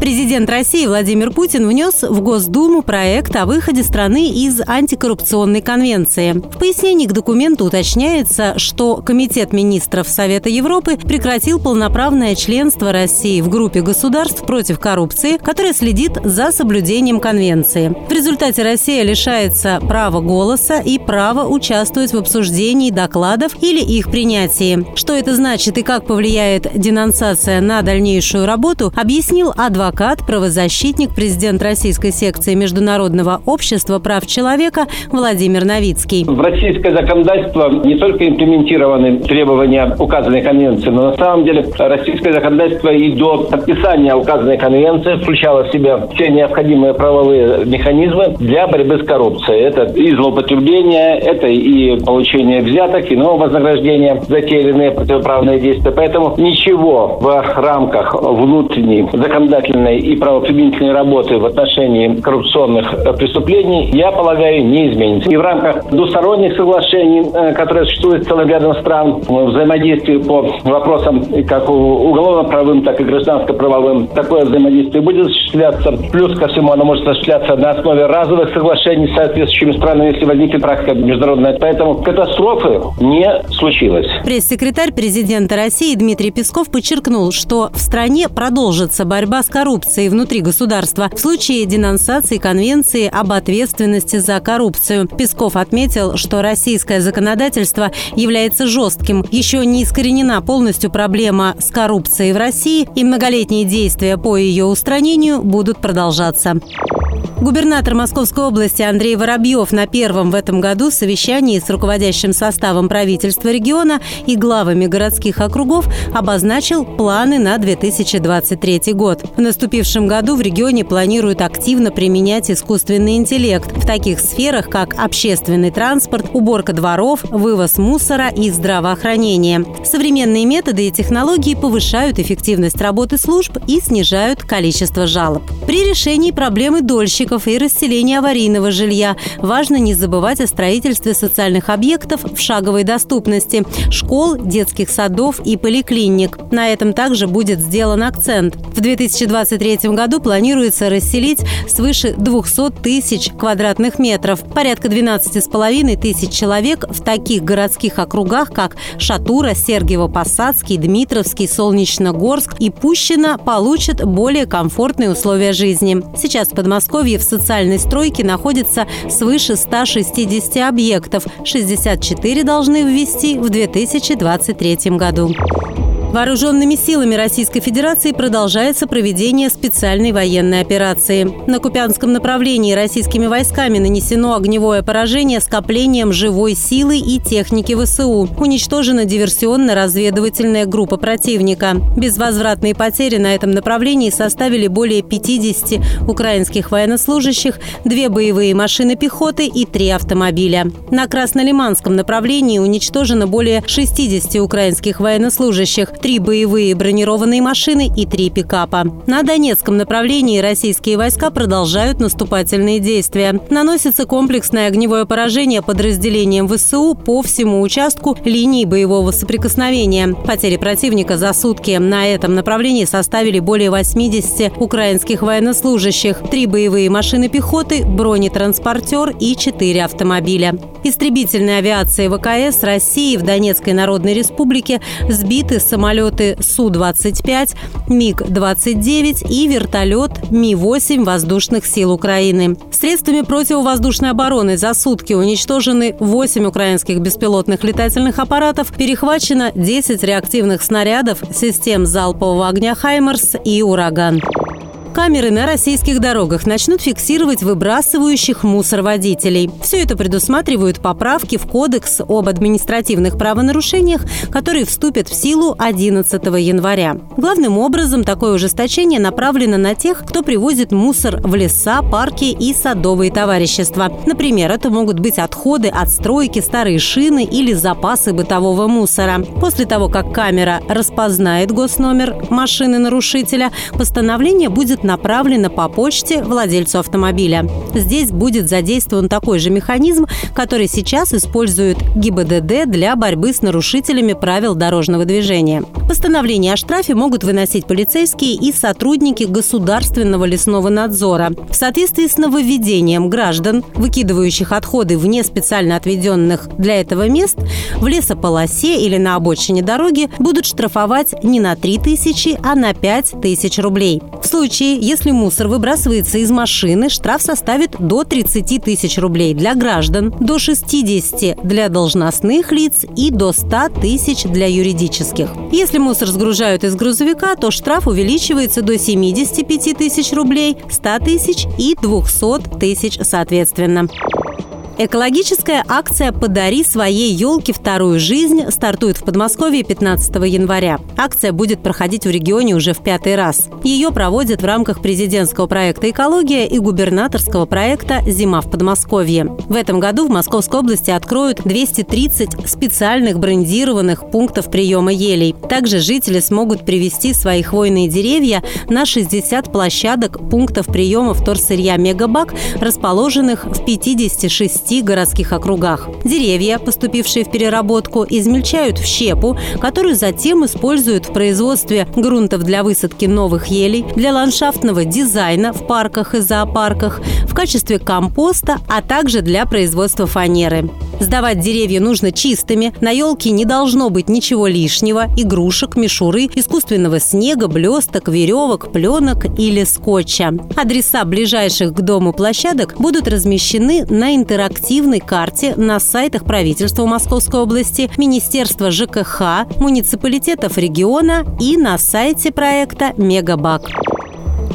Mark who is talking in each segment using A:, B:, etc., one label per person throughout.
A: Президент России Владимир Путин внес в Госдуму проект о выходе страны из антикоррупционной конвенции. В пояснении к документу уточняется, что Комитет министров Совета Европы прекратил полноправное членство России в группе государств против коррупции, которая следит за соблюдением конвенции. В результате Россия лишается права голоса и права участвовать в обсуждении докладов или их принятии. Что это значит и как повлияет денонсация на дальнейшую работу, объяснил адвокат адвокат, правозащитник, президент российской секции Международного общества прав человека Владимир Новицкий.
B: В российское законодательство не только имплементированы требования указанной конвенции, но на самом деле российское законодательство и до подписания указанной конвенции включало в себя все необходимые правовые механизмы для борьбы с коррупцией. Это и злоупотребление, это и получение взяток, иного вознаграждения за те или иные противоправные действия. Поэтому ничего в рамках внутренней законодательной следственной и правоприменительной работы в отношении коррупционных э, преступлений, я полагаю, не изменится. И в рамках двусторонних соглашений, э, которые существуют с целым рядом стран, взаимодействие по вопросам как уголовно-правовым, так и гражданско-правовым, такое взаимодействие будет осуществляться. Плюс ко всему оно может осуществляться на основе разовых соглашений с соответствующими странами, если возникнет практика международная. Поэтому катастрофы не случилось.
A: Пресс-секретарь президента России Дмитрий Песков подчеркнул, что в стране продолжится борьба с коррупцией коррупции внутри государства в случае денонсации Конвенции об ответственности за коррупцию. Песков отметил, что российское законодательство является жестким. Еще не искоренена полностью проблема с коррупцией в России, и многолетние действия по ее устранению будут продолжаться. Губернатор Московской области Андрей Воробьев на первом в этом году совещании с руководящим составом правительства региона и главами городских округов обозначил планы на 2023 год. В наступившем году в регионе планируют активно применять искусственный интеллект в таких сферах, как общественный транспорт, уборка дворов, вывоз мусора и здравоохранение. Современные методы и технологии повышают эффективность работы служб и снижают количество жалоб. При решении проблемы дольщиков застройщиков и расселения аварийного жилья. Важно не забывать о строительстве социальных объектов в шаговой доступности – школ, детских садов и поликлиник. На этом также будет сделан акцент. В 2023 году планируется расселить свыше 200 тысяч квадратных метров. Порядка 12,5 тысяч человек в таких городских округах, как Шатура, Сергиево-Посадский, Дмитровский, Солнечногорск и Пущино получат более комфортные условия жизни. Сейчас в Подмосковье в социальной стройке находится свыше 160 объектов. 64 должны ввести в 2023 году. Вооруженными силами Российской Федерации продолжается проведение специальной военной операции. На Купянском направлении российскими войсками нанесено огневое поражение скоплением живой силы и техники ВСУ. Уничтожена диверсионно-разведывательная группа противника. Безвозвратные потери на этом направлении составили более 50 украинских военнослужащих, две боевые машины пехоты и три автомобиля. На Краснолиманском направлении уничтожено более 60 украинских военнослужащих, три боевые бронированные машины и три пикапа. На Донецком направлении российские войска продолжают наступательные действия. Наносится комплексное огневое поражение подразделением ВСУ по всему участку линии боевого соприкосновения. Потери противника за сутки на этом направлении составили более 80 украинских военнослужащих, три боевые машины пехоты, бронетранспортер и четыре автомобиля. Истребительной авиации ВКС России в Донецкой Народной Республике сбиты самолеты самолеты Су-25, МиГ-29 и вертолет Ми-8 воздушных сил Украины. Средствами противовоздушной обороны за сутки уничтожены 8 украинских беспилотных летательных аппаратов, перехвачено 10 реактивных снарядов, систем залпового огня «Хаймерс» и «Ураган». Камеры на российских дорогах начнут фиксировать выбрасывающих мусор водителей. Все это предусматривают поправки в Кодекс об административных правонарушениях, которые вступят в силу 11 января. Главным образом такое ужесточение направлено на тех, кто привозит мусор в леса, парки и садовые товарищества. Например, это могут быть отходы от стройки, старые шины или запасы бытового мусора. После того, как камера распознает госномер машины нарушителя, постановление будет направлено по почте владельцу автомобиля. Здесь будет задействован такой же механизм, который сейчас использует ГИБДД для борьбы с нарушителями правил дорожного движения. Постановление о штрафе могут выносить полицейские и сотрудники государственного лесного надзора. В соответствии с нововведением граждан, выкидывающих отходы вне специально отведенных для этого мест, в лесополосе или на обочине дороги будут штрафовать не на 3 тысячи, а на 5 тысяч рублей. В случае, если мусор выбрасывается из машины, штраф составит до 30 тысяч рублей для граждан, до 60 для должностных лиц и до 100 тысяч для юридических. Если мусор сгружают из грузовика, то штраф увеличивается до 75 тысяч рублей, 100 тысяч и 200 тысяч соответственно. Экологическая акция «Подари своей елке вторую жизнь» стартует в Подмосковье 15 января. Акция будет проходить в регионе уже в пятый раз. Ее проводят в рамках президентского проекта «Экология» и губернаторского проекта «Зима в Подмосковье». В этом году в Московской области откроют 230 специальных брендированных пунктов приема елей. Также жители смогут привести свои хвойные деревья на 60 площадок пунктов приема вторсырья «Мегабак», расположенных в 56 шести городских округах. Деревья, поступившие в переработку, измельчают в щепу, которую затем используют в производстве грунтов для высадки новых елей, для ландшафтного дизайна в парках и зоопарках, в качестве компоста, а также для производства фанеры. Сдавать деревья нужно чистыми, на елке не должно быть ничего лишнего, игрушек, мишуры, искусственного снега, блесток, веревок, пленок или скотча. Адреса ближайших к дому площадок будут размещены на интерактивной карте на сайтах правительства Московской области, Министерства ЖКХ, муниципалитетов региона и на сайте проекта «Мегабак».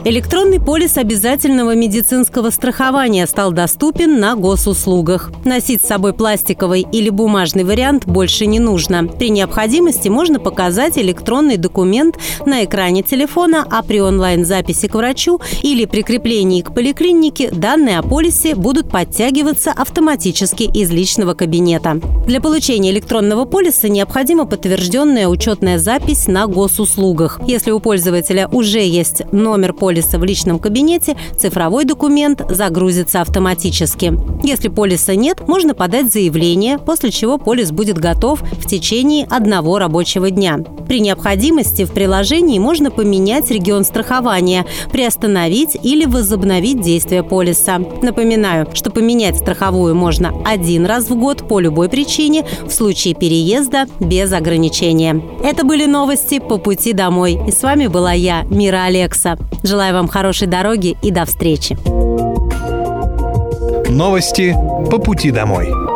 A: Электронный полис обязательного медицинского страхования стал доступен на госуслугах. Носить с собой пластиковый или бумажный вариант больше не нужно. При необходимости можно показать электронный документ на экране телефона, а при онлайн-записи к врачу или прикреплении к поликлинике данные о полисе будут подтягиваться автоматически из личного кабинета. Для получения электронного полиса необходима подтвержденная учетная запись на госуслугах. Если у пользователя уже есть номер полиса, полиса в личном кабинете, цифровой документ загрузится автоматически. Если полиса нет, можно подать заявление, после чего полис будет готов в течение одного рабочего дня. При необходимости в приложении можно поменять регион страхования, приостановить или возобновить действие полиса. Напоминаю, что поменять страховую можно один раз в год по любой причине в случае переезда без ограничения. Это были новости по пути домой. И с вами была я, Мира Алекса. Желаю вам хорошей дороги и до встречи.
C: Новости по пути домой.